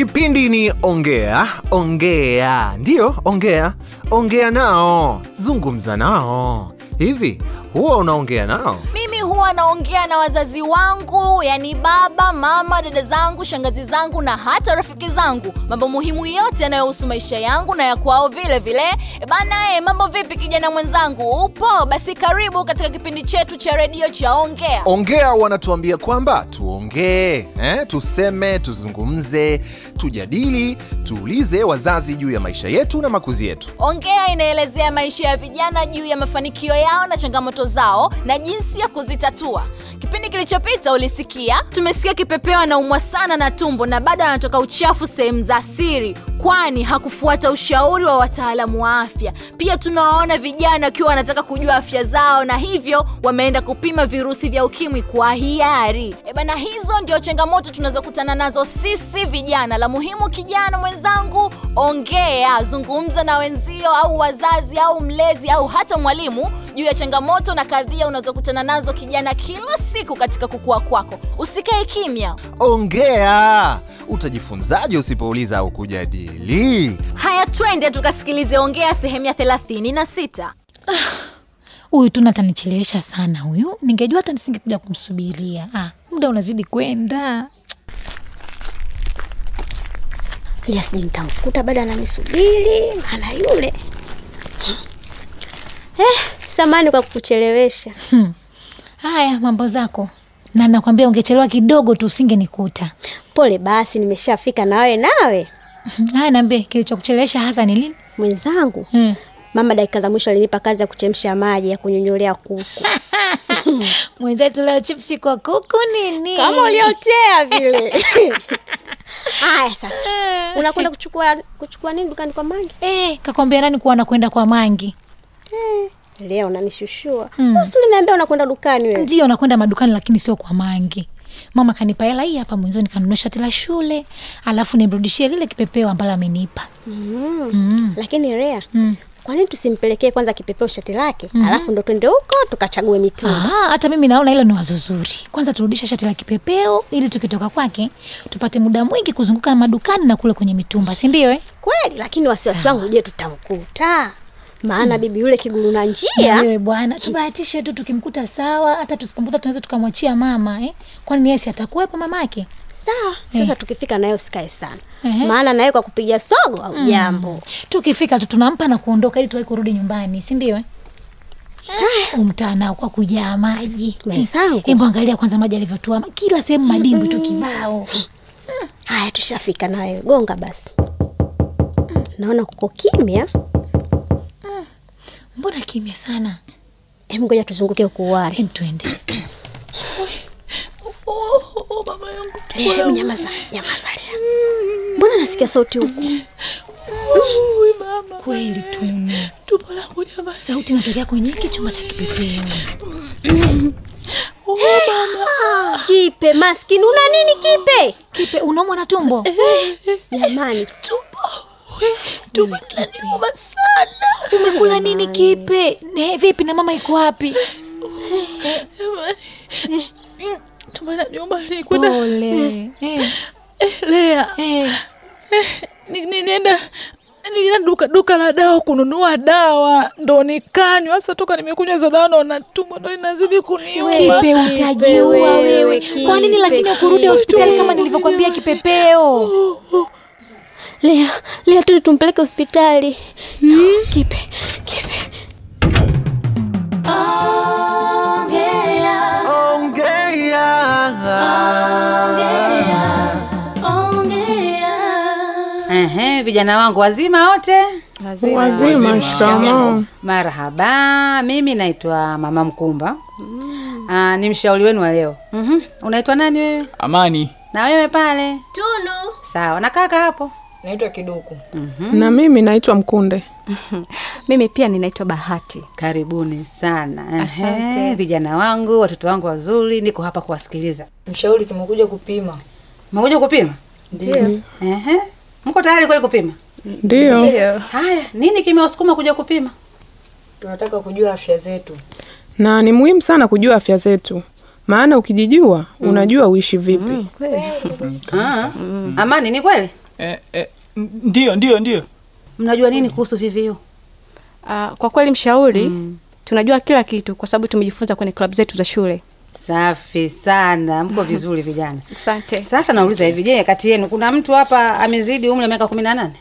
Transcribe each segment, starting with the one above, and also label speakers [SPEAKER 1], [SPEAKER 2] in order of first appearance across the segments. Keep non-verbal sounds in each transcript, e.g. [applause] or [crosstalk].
[SPEAKER 1] Kipindi ni Ongea Ongea, ndiyo ongea ongea nao, zungumza nao. Hivi huwa unaongea nao?
[SPEAKER 2] Mimi huwa naongea na wazazi wangu, yani baba, mama, dada zangu, shangazi zangu na hata rafiki zangu, mambo muhimu yote yanayohusu maisha yangu na ya kwao vile vile. E bana, e, mambo vipi kijana mwenzangu, upo? Basi karibu katika kipindi chetu cha redio cha Ongea.
[SPEAKER 1] Ongea wanatuambia kwamba tuongee, eh, tuseme, tuzungumze, tujadili, tuulize wazazi juu ya maisha yetu na makuzi yetu.
[SPEAKER 2] Ongea inaelezea maisha ya vijana juu ya mafanikio yao na changamoto zao na jinsi ya kuzitatua. Kipindi kilichopita ulisikia, tumesikia kipepeo anaumwa sana na tumbo na bado anatoka uchafu sehemu za siri, kwani hakufuata ushauri wa wataalamu wa afya. Pia tunawaona vijana wakiwa wanataka kujua afya zao na hivyo wameenda kupima virusi vya ukimwi kwa hiari. E bana, hizo ndio changamoto tunazokutana nazo sisi vijana. La muhimu kijana mwenzangu, ongea, zungumza na wenzio au wazazi au mlezi au hata mwalimu juu ya changamoto na kadhia unazokutana nazo kijana kila siku katika kukua kwako. Usikae kimya.
[SPEAKER 1] Ongea, utajifunzaje usipouliza au kujadili?
[SPEAKER 2] Haya, twende tukasikilize Ongea sehemu ya thelathini na sita. [sighs]
[SPEAKER 3] huyu tuna atanichelewesha sana huyu. Ningejua hata nisingekuja kumsubiria. Ah, muda unazidi kwenda.
[SPEAKER 4] Ila sijui nitamkuta bado ananisubiri maana yule. Eh, samani kwa kukuchelewesha.
[SPEAKER 3] Haya mambo zako. Na nakwambia ungechelewa kidogo tu usingenikuta.
[SPEAKER 4] Pole basi nimeshafika Nawe nawe [laughs]
[SPEAKER 3] haya niambie kilichokuchelewesha hasa ni lini?
[SPEAKER 4] Mwenzangu?
[SPEAKER 3] Hmm.
[SPEAKER 4] mama dakika za mwisho alinipa kazi ya kuchemsha maji ya kunyonyolea kuku. [laughs]
[SPEAKER 3] Mwenzetu leo chipsi kwa kuku nini?
[SPEAKER 4] Kama uliotea vile. [laughs] Haya sasa. Unakwenda kuchukua kuchukua nini dukani kwa mangi?
[SPEAKER 3] Eh, kakwambia nani kuwa nakwenda kwa mangi?
[SPEAKER 4] Leo unanishushua mm. usuliniambia unakwenda dukani wewe.
[SPEAKER 3] Ndio nakwenda madukani lakini sio kwa mangi mama kanipa hela hii hapa mwenzoni nikanunua shati la shule alafu nimrudishie lile kipepeo ambalo amenipa
[SPEAKER 4] mm.
[SPEAKER 3] mm.
[SPEAKER 4] lakini rea
[SPEAKER 3] mm.
[SPEAKER 4] kwa nini tusimpelekee kwanza kipepeo shati lake mm-hmm. alafu ndo twende huko tukachague mitumba
[SPEAKER 3] Ah, hata mimi naona hilo ni wazo zuri kwanza turudishe shati la kipepeo ili tukitoka kwake tupate muda mwingi kuzunguka na madukani na kule kwenye mitumba si ndio eh?
[SPEAKER 4] kweli lakini wasiwasi wangu je tutamkuta maana bibi yule kiguru na njia.
[SPEAKER 3] Wewe bwana tubahatishe tu tukimkuta sawa hata tusipomkuta tunaweza tukamwachia mama eh? kwani yesi atakuwepo mamake?
[SPEAKER 4] Sawa. Sasa tukifika naye usikae sana.
[SPEAKER 3] Eh,
[SPEAKER 4] maana naye kwa kupiga sogo au jambo.
[SPEAKER 3] Tukifika tu tunampa na kuondoka ili tuwai kurudi nyumbani si ndio eh? Umtanao kwa kujaa maji.
[SPEAKER 4] Mwenzangu.
[SPEAKER 3] hebu angalia kwanza maji alivyotuama kila sehemu madimbwi tu kibao.
[SPEAKER 4] Haya tushafika nayo gonga basi. Naona kuko kimya
[SPEAKER 3] mbona kimya sana?
[SPEAKER 4] Ngoja tuzunguke ukuwari
[SPEAKER 3] hem twende.
[SPEAKER 4] Hebu nyamaza nyamaza lea mbona nasikia sauti huku?
[SPEAKER 3] Kweli tunu sauti inatokea kwenye hiki chumba cha kipepeo.
[SPEAKER 4] Kipe maskini una nini kipe?
[SPEAKER 3] Kipe unaumwa na tumbo?
[SPEAKER 4] Jamani
[SPEAKER 3] umekula nini kipe? Ne, vipi na mama iko wapi?
[SPEAKER 5] Tumana nyumba nilikwenda
[SPEAKER 3] pole.
[SPEAKER 5] Lea. Nilienda duka duka la dawa kununua dawa. Ndo nikanywa. Sasa toka nimekunywa hizo dawa naona tumbo ndo linazidi kuniuma.
[SPEAKER 3] Kipe utajiua
[SPEAKER 4] wewe,
[SPEAKER 3] kwa nini lakini ukurudi hospitali kama nilivyokwambia kipepeo
[SPEAKER 4] lea lea tuli tumpeleke hospitali. Kipe kipe.
[SPEAKER 6] Ehe, vijana wangu wazima wote.
[SPEAKER 7] Wazima, shikamoo.
[SPEAKER 6] marhaba. Mimi naitwa mama mkumba. Aa, ni mshauri wenu wa leo. Mm unaitwa nani wewe?
[SPEAKER 7] Amani.
[SPEAKER 6] na wewe pale? Tunu. Sawa. Na kaka hapo
[SPEAKER 8] naitwa kiduku.
[SPEAKER 7] Na mimi naitwa Mkunde. [laughs]
[SPEAKER 8] mimi pia ninaitwa bahati.
[SPEAKER 6] Karibuni sana. Vijana wangu watoto wangu wazuri niko hapa kuwasikiliza.
[SPEAKER 8] Mshauri tumekuja kupima.
[SPEAKER 6] Mekuja kupima?
[SPEAKER 8] Ndio
[SPEAKER 6] Ehe, mko tayari kweli kupima?
[SPEAKER 7] Ndio.
[SPEAKER 6] haya nini kimewasukuma kuja kupima?
[SPEAKER 8] Tunataka kujua afya zetu.
[SPEAKER 7] Na ni muhimu sana kujua afya zetu, maana ukijijua unajua uishi vipi.
[SPEAKER 6] Ah, amani ni kweli
[SPEAKER 9] Eh, eh, ndio ndio ndio.
[SPEAKER 6] Mnajua nini kuhusu VVU?
[SPEAKER 8] Uh, kwa kweli mshauri, tunajua kila kitu kwa sababu tumejifunza kwenye klabu zetu za shule.
[SPEAKER 6] Safi sana, mko vizuri vijana. [laughs]
[SPEAKER 8] Asante.
[SPEAKER 6] Sasa nauliza hivi, je, kati yenu kuna mtu hapa amezidi umri wa miaka kumi na nane?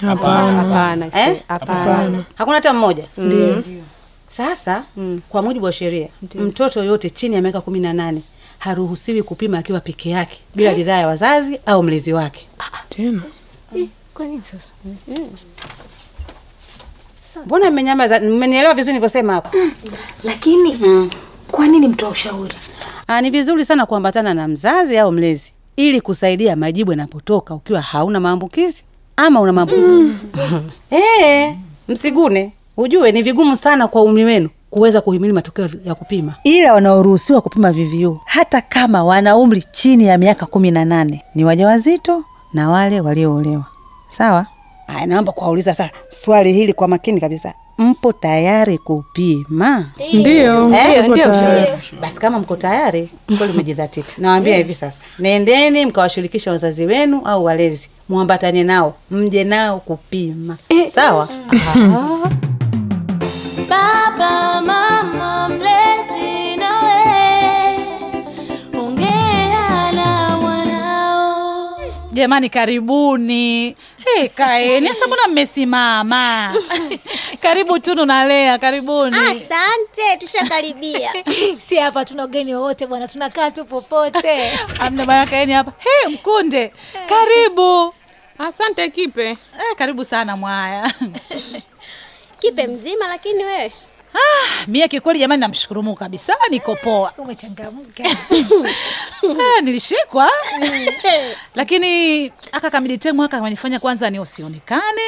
[SPEAKER 7] Hapana.
[SPEAKER 8] Hapana,
[SPEAKER 6] Eh?
[SPEAKER 8] hapana.
[SPEAKER 6] Hakuna hata mmoja?
[SPEAKER 7] Ndio.
[SPEAKER 6] Sasa kwa mujibu wa sheria, mtoto yoyote chini ya miaka kumi na nane haruhusiwi kupima akiwa peke yake bila ridhaa ya wazazi au mlezi wake.
[SPEAKER 7] Tena.
[SPEAKER 8] Kwa nini sasa?
[SPEAKER 6] Mbona mmenyamaza? Mmenielewa vizuri nilivyosema hapo?
[SPEAKER 3] Lakini kwa nini mtoa ushauri?
[SPEAKER 6] Ah, ni vizuri sana kuambatana na mzazi au mlezi ili kusaidia majibu yanapotoka ukiwa hauna maambukizi ama una maambukizi. Eh, msigune. Ujue ni vigumu sana kwa umri wenu kuweza kuhimili matokeo ya kupima, ila wanaoruhusiwa kupima VVU hata kama wana umri chini ya miaka kumi na nane ni wajawazito na wale walioolewa. Sawa? Aya, naomba kuwauliza sasa swali hili kwa makini kabisa. Mpo tayari kupima?
[SPEAKER 7] Ndio.
[SPEAKER 6] Eh. Basi kama mko tayari, kweli umejidhatiti. Nawaambia hivi sasa, nendeni mkawashirikisha wazazi wenu au walezi, muambatane nao, mje nao kupima. Sawa?
[SPEAKER 5] Jamani, karibuni. Hey, kaeni sasa, mbona mmesimama? [laughs] Karibu Tunu na Lea, karibuni.
[SPEAKER 4] Asante, tushakaribia. [laughs]
[SPEAKER 3] Si hapa tuna ugeni wowote bwana, tunakaa tu popote. [laughs]
[SPEAKER 5] Amna bwana, kaeni hapa. Hey, Mkunde, karibu.
[SPEAKER 7] Asante Kipe.
[SPEAKER 5] Eh, karibu sana mwaya.
[SPEAKER 4] Kipe mzima, lakini wewe
[SPEAKER 5] Mie kikweli jamani, namshukuru Mungu kabisa, niko poa.
[SPEAKER 3] Umechangamka. [laughs]
[SPEAKER 5] Ah, nilishikwa. Lakini aka kamiditemu aka kanifanya kwanza ni usionekane.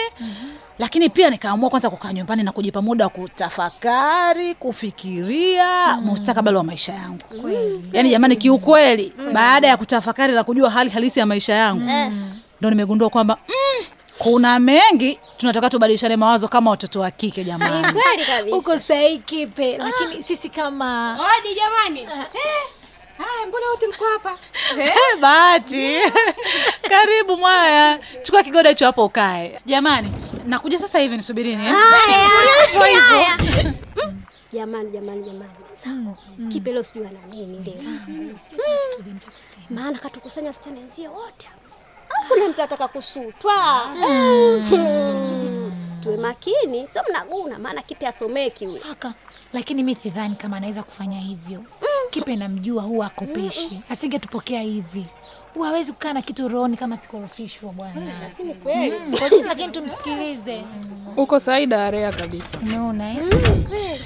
[SPEAKER 5] Lakini pia nikaamua kwanza kukaa nyumbani na kujipa muda wa kutafakari kufikiria mustakabali wa maisha yangu. Yaani jamani kiukweli baada ya kutafakari na kujua hali halisi ya maisha yangu ndo nimegundua kwamba mm, kuna mengi tunataka tubadilishane mawazo kama watoto wa kike jamani
[SPEAKER 4] kweli kabisa.
[SPEAKER 3] Uko sahihi Kipe, lakini sisi kama
[SPEAKER 8] Odi jamani. Eh, haya mbona wote mko hapa? [laughs]
[SPEAKER 5] Eh, bahati [laughs] karibu mwaya chukua kigoda hicho hapo ukae jamani nakuja sasa hivi nisubirini eh? hivyo hivyo
[SPEAKER 4] Jamani, jamani, jamani. Sawa. Kipe leo sijui ana nini leo. Maana katukusanya wasichana wenzie wote hapa. Hakuna mtu ataka kusutwa. Mm. Tuwe makini, sio mnaguna, maana kipi asomeki yule.
[SPEAKER 3] Lakini mi sidhani kama anaweza kufanya hivyo. Kipe namjua, huwa akopeshi, asingetupokea hivi. Huwa hawezi kukaa na kitu rohoni kama kikorofishwa bwana. Mm, lakini tumsikilize.
[SPEAKER 7] Uko Saida area kabisa.
[SPEAKER 3] Umeona eh?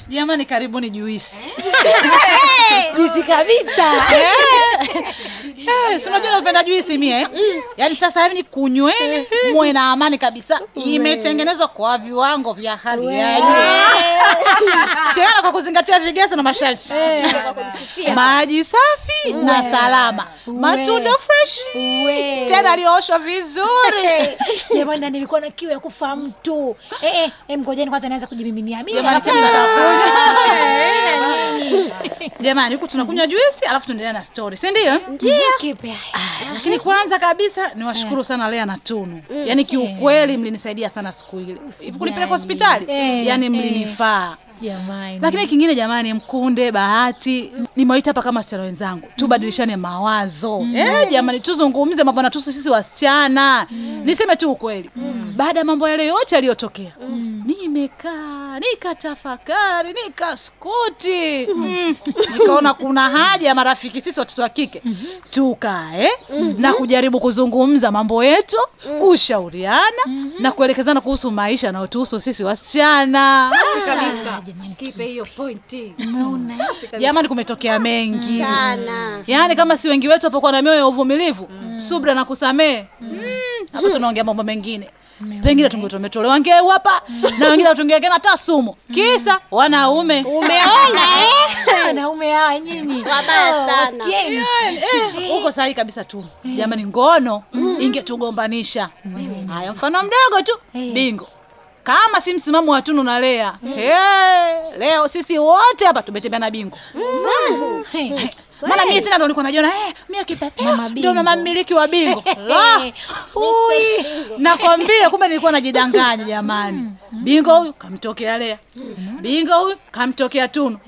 [SPEAKER 5] jamani karibuni juisi. [laughs]
[SPEAKER 3] Juisi kabisa.
[SPEAKER 5] Eh, si unajua napenda juisi mie? Eh? yaani sasa hivi ni kunyweni muwe na amani kabisa. Imetengenezwa kwa viwango vya hali ya juu kuzingatia vigezo na masharti. Maji safi na salama. Matunda fresh. Tena aliyooshwa vizuri.
[SPEAKER 3] Jamani, nilikuwa na kiu ya kufa mtu. Eh, eh, em, kwanza naweza kujimiminia. Mimi.
[SPEAKER 5] Jamani, huku tunakunywa juisi alafu tuendelea na stori, si ndio. Aya, lakini kwanza kabisa niwashukuru sana Lea na Tunu. Yaani kiukweli mlinisaidia sana siku ile. Hivi kunipeleka hospitali?
[SPEAKER 3] Eh,
[SPEAKER 5] Yaani
[SPEAKER 3] eh.
[SPEAKER 5] mlinifaa.
[SPEAKER 3] Jamani.
[SPEAKER 5] Lakini kingine jamani, Mkunde, Bahati, nimewaita hapa kama wasichana wenzangu. Tubadilishane mawazo. Eh, jamani, tuzungumze mambo natusu sisi wasichana. Niseme tu ukweli, baada ya mambo yale yote yaliyotokea, nimekaa nikatafakari, nikaskuti mm. nikaona kuna haja ya marafiki sisi watoto wa kike tukae na kujaribu kuzungumza mambo yetu, kushauriana na kuelekezana kuhusu maisha yanayotuhusu sisi wasichana.
[SPEAKER 8] Pointi.
[SPEAKER 5] Jamani, kumetokea mengi
[SPEAKER 4] Sana.
[SPEAKER 5] yaani kama si wengi wetu apokuwa na mioyo ya uvumilivu subra na kusamehe mm. hapa tunaongea mambo mengine pengine tungetometolewa ngeu hapa na wengine tungewekena hata sumu kisa wanaume.
[SPEAKER 4] Umeona eh? [laughs]
[SPEAKER 3] Wanaume hawa nyinyi.
[SPEAKER 4] Wabaya sana.
[SPEAKER 3] Wasikieni.
[SPEAKER 5] Eh, sahihi kabisa tu. Jamani ngono ingetugombanisha. Haya mfano mdogo tu. Bingo. Kama si msimamo wa Tunu na Lea. Hey, leo sisi wote hapa tumetembea na bingo.
[SPEAKER 3] Hey,
[SPEAKER 5] maana mie tena ndo nilikuwa najiona eh, mie kipepeo ndio mama mmiliki wa bingo. [laughs] La! Ui! nakwambia kumbe nilikuwa najidanganya jamani. Bingo huyu kamtokea lea. Bingo huyu kamtokea tunu.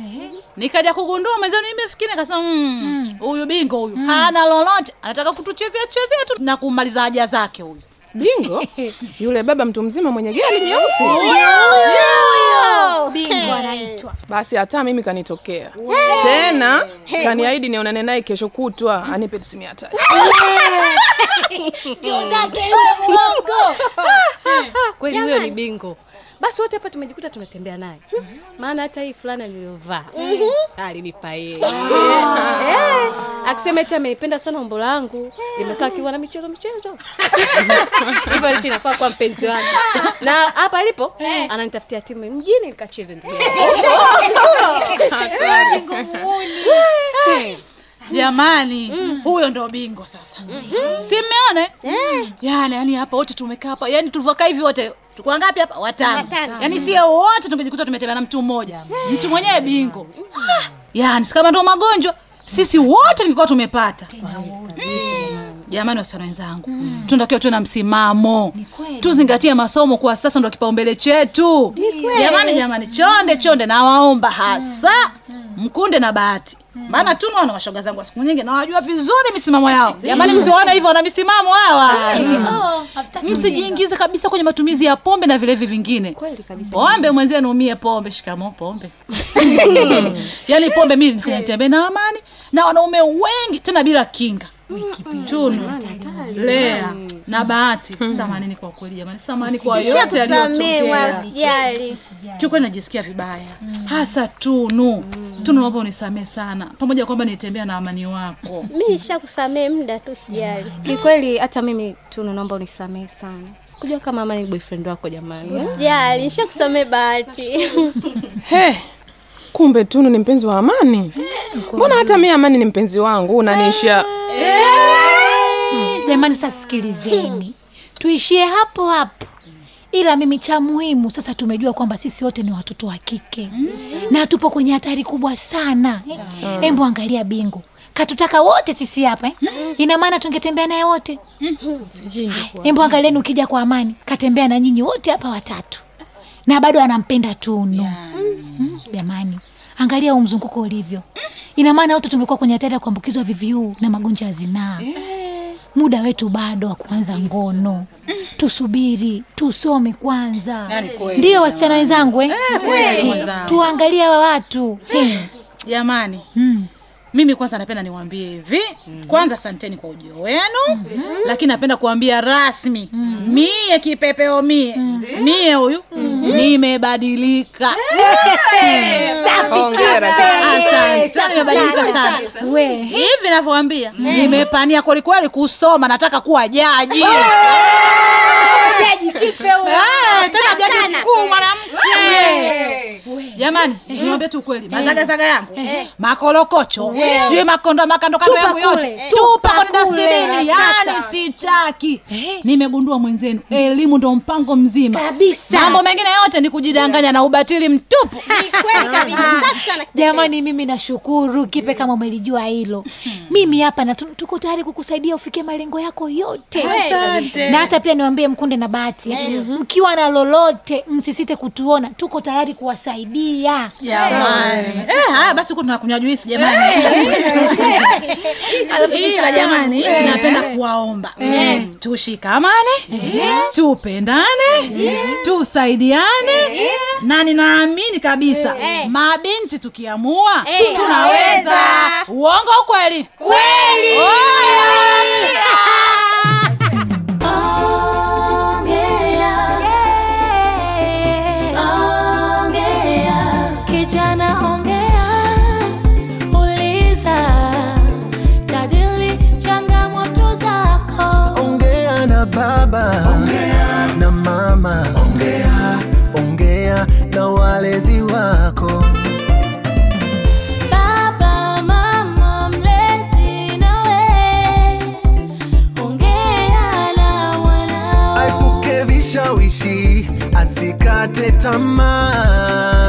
[SPEAKER 5] Nikaja kugundua mwenzenu nimefikiri nikasema "Mm, huyu bingo huyu hana lolote. Anataka kutuchezea chezea tu na kumaliza haja zake huyu
[SPEAKER 7] Bingo. [laughs] Yule baba mtu mzima mwenye gari nyeusi.
[SPEAKER 3] Anaitwa.
[SPEAKER 7] Basi hata mimi kanitokea. Tena, kaniahidi nionane naye kesho kutwa anipe simu ya tatu. [laughs]
[SPEAKER 4] Kweli huyo ni bingo basi wote hapa tumejikuta tunatembea naye. Maana hata hii fulana niliyovaa alinipa yeye. Eh, akisema eti ameipenda sana umbo langu limekaa kiwa na michezo michezo. [laughs] Hivyo eti nafaa kuwa mpenzi wangu. Na hapa alipo ananitafutia timu mjini nikacheze ndugu [laughs]
[SPEAKER 5] jamani huyo ndo bingo sasa. Si mmeona? Mm. yani yani hapa wote tumekaa hapa yani tulivyokaa hivi wote tukuwa wangapi hapa? Watano. Yaani sio wote tungejikuta tumetembea na mtu mmoja. Mtu mwenyewe bingo Ah, yaani kama ndo magonjwa sisi wote nilikuwa tumepata. Jamani wasichana wenzangu. Tunatakiwa tuwe na msimamo. Tuzingatie masomo kuwa sasa ndo kipaumbele chetu. Jamani jamani chonde chonde nawaomba hasa mkunde na bahati. Maana tunu wana mashoga zangu wa siku nyingi nawajua vizuri misimamo yao. Jamani msiwaona hivyo wana misimamo hawa. Msijiingize kabisa kwenye matumizi ya pombe na vilevi vingine.
[SPEAKER 4] Kweli kabisa.
[SPEAKER 5] Pombe mwenzenu umie pombe shikamo pombe. [laughs] Yaani pombe mimi nifanya nitembee na amani na wanaume wengi tena bila kinga tunu lea. na bahati. Samanini kwa kweli jamani. Samani kwa yote
[SPEAKER 4] aliyotokea.
[SPEAKER 5] kiukweli najisikia vibaya. Hasa tunu. Tunu naomba unisamee sana. Pamoja na kwamba nitembea na amani wako
[SPEAKER 4] mi nishakusamee muda tu sijali.
[SPEAKER 8] Kikweli hata mimi Tunu, naomba unisamehe sana. Sikujua kama amani ni boyfriend wako jamani.
[SPEAKER 4] Sijali. Nishakusamee bahati. [laughs]
[SPEAKER 7] Kumbe Tunu ni mpenzi wa Amani. Mbona hata mi Amani ni mpenzi wangu? Unaniisha
[SPEAKER 3] Jamani, sasa sikilizeni, tuishie hapo hapo. Ila mimi cha muhimu sasa, tumejua kwamba sisi wote ni watoto wa kike na tupo kwenye hatari kubwa sana. Embo angalia bingu katutaka wote sisi hapa eh? Ina maana tungetembea naye wote. Embo angalieni, ukija kwa Amani katembea na nyinyi wote hapa watatu, na bado anampenda Tunu. Mm, Jamani, angalia huu mzunguko ulivyo. Ina maana wote tungekuwa kwenye hatari ya kuambukizwa VVU na magonjwa ya zinaa. Muda wetu bado wa kuanza ngono, tusubiri tusome kwanza.
[SPEAKER 5] Yani.
[SPEAKER 3] Ndio wasichana wenzangu eh?
[SPEAKER 5] kweli
[SPEAKER 3] tuangalie hawa watu Hmm.
[SPEAKER 5] jamani
[SPEAKER 3] Mm.
[SPEAKER 5] mimi kwanza napenda niwaambie hivi kwanza asanteni kwa ujio wenu lakini napenda kuambia rasmi mie kipepeo mie mie huyu. Asante. Sana nimebadilika sana. Hivi navyoambia nimepania kwelikweli kusoma nataka kuwa jaji. Tena jaji mkuu mwanamke jamani niambie tu ukweli. Mazagazaga yangu. Makolokocho. Sijui makondo makando
[SPEAKER 3] kando
[SPEAKER 5] yangu yote. tupa kwenye
[SPEAKER 3] kule,
[SPEAKER 5] yani sitaki. Nimegundua mwenzenu elimu ndo mpango mzima.
[SPEAKER 3] Kabisa.
[SPEAKER 5] mambo mengine yote ni kujidanganya na ubatili mtupu.
[SPEAKER 4] Kweli kabisa. Safi sana
[SPEAKER 3] Jamani, mimi nashukuru. Kipe kama umelijua hilo. Mimi hapa na tuko tayari kukusaidia ufikie malengo yako yote.
[SPEAKER 5] Asante.
[SPEAKER 3] Na hata pia niwaambie Mkunde na Bahati, eh, mkiwa na lolote msisite kutuona, tuko tayari kuwasaidia.
[SPEAKER 5] Jamani eh, haya basi huko tunakunywa juisi jamani. [laughs] Ila jamani napenda kuwaomba. Tushikamane tupendane tusaidiane na ninaamini kabisa mabinti tukiamua tunaweza. Uongo kweli?
[SPEAKER 1] Kweli asikate tamaa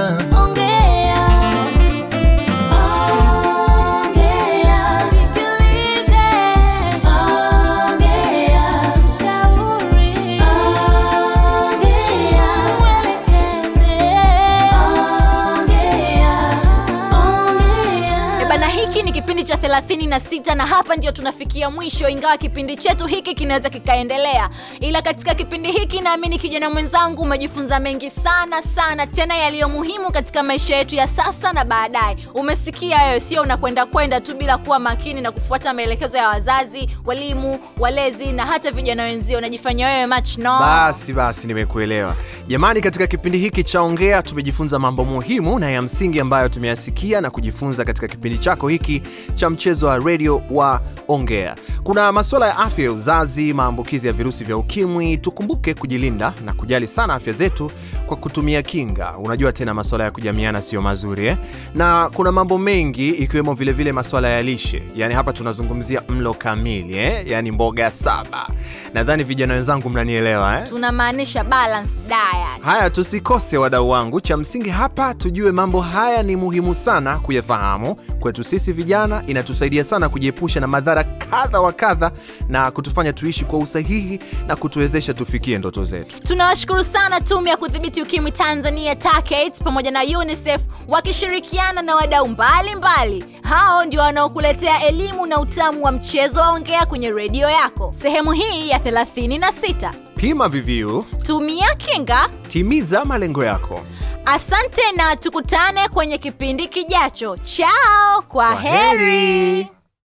[SPEAKER 2] 36 na hapa ndio tunafikia mwisho ingawa kipindi chetu hiki kinaweza kikaendelea. Ila katika kipindi hiki naamini kijana mwenzangu umejifunza mengi sana sana tena yaliyo muhimu katika maisha yetu ya sasa na baadaye. Umesikia wewe sio unakwenda kwenda tu bila kuwa makini na kufuata maelekezo ya wazazi walimu walezi na hata vijana wenzio. Unajifanya wewe much no
[SPEAKER 1] basi basi nimekuelewa. Jamani katika kipindi hiki cha ongea tumejifunza mambo muhimu na ya msingi ambayo tumeyasikia na kujifunza katika kipindi chako hiki cha mchezo wa redio wa ongea. Kuna masuala ya afya ya uzazi maambukizi ya virusi vya ukimwi. Tukumbuke kujilinda na kujali sana afya zetu kwa kutumia kinga. Unajua tena masuala ya kujamiana sio mazuri eh? na kuna mambo mengi ikiwemo vilevile masuala ya lishe. Yaani hapa tunazungumzia mlo kamili eh? yaani mboga saba. Nadhani vijana wenzangu mnanielewa eh?
[SPEAKER 2] tunamaanisha balance diet.
[SPEAKER 1] Haya tusikose wadau wangu. Cha msingi hapa tujue mambo haya ni muhimu sana kuyafahamu. Kwetu sisi vijana inatusaidia sana kujiepusha na madhara kadha wa kadha na kutufanya tuishi kwa usahihi na kutuwezesha tufikie ndoto zetu.
[SPEAKER 2] Tunawashukuru sana tume ya kudhibiti ukimwi tanzania TACAIDS pamoja na unicef wakishirikiana na wadau mbalimbali. Hao ndio wanaokuletea elimu na utamu wa mchezo wa ongea kwenye redio yako. Sehemu hii ya 36
[SPEAKER 1] pima viviu
[SPEAKER 2] tumia kinga
[SPEAKER 1] timiza malengo yako
[SPEAKER 2] asante na tukutane kwenye kipindi kijacho chao kwa,
[SPEAKER 1] Kwa heri.
[SPEAKER 2] heri.